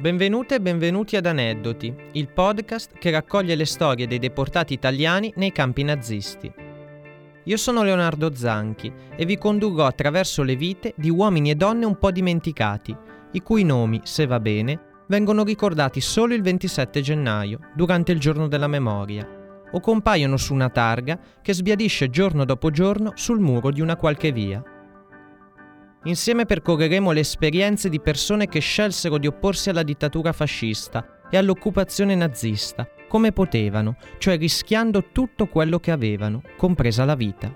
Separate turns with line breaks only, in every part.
Benvenute e benvenuti ad Aneddoti, il podcast che raccoglie le storie dei deportati italiani nei campi nazisti. Io sono Leonardo Zanchi e vi condurrò attraverso le vite di uomini e donne un po' dimenticati, i cui nomi, se va bene, vengono ricordati solo il 27 gennaio, durante il giorno della memoria, o compaiono su una targa che sbiadisce giorno dopo giorno sul muro di una qualche via. Insieme percorreremo le esperienze di persone che scelsero di opporsi alla dittatura fascista e all'occupazione nazista, come potevano, cioè rischiando tutto quello che avevano, compresa la vita.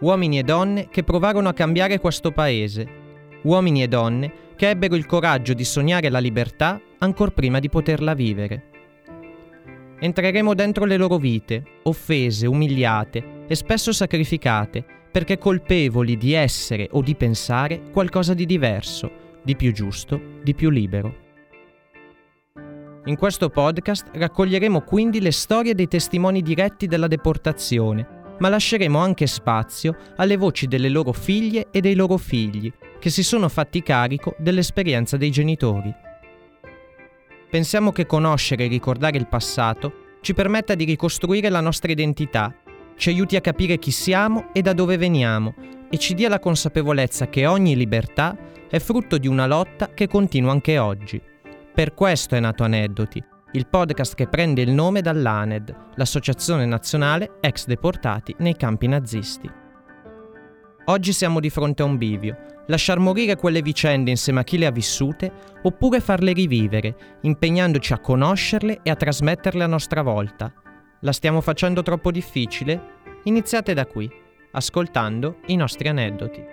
Uomini e donne che provarono a cambiare questo paese. Uomini e donne che ebbero il coraggio di sognare la libertà ancor prima di poterla vivere. Entreremo dentro le loro vite, offese, umiliate e spesso sacrificate, perché colpevoli di essere o di pensare qualcosa di diverso, di più giusto, di più libero. In questo podcast raccoglieremo quindi le storie dei testimoni diretti della deportazione, ma lasceremo anche spazio alle voci delle loro figlie e dei loro figli, che si sono fatti carico dell'esperienza dei genitori. Pensiamo che conoscere e ricordare il passato ci permetta di ricostruire la nostra identità ci aiuti a capire chi siamo e da dove veniamo e ci dia la consapevolezza che ogni libertà è frutto di una lotta che continua anche oggi. Per questo è nato Aneddoti, il podcast che prende il nome dall'ANED, l'Associazione Nazionale Ex Deportati nei campi nazisti. Oggi siamo di fronte a un bivio, lasciar morire quelle vicende insieme a chi le ha vissute oppure farle rivivere, impegnandoci a conoscerle e a trasmetterle a nostra volta, la stiamo facendo troppo difficile? Iniziate da qui, ascoltando i nostri aneddoti.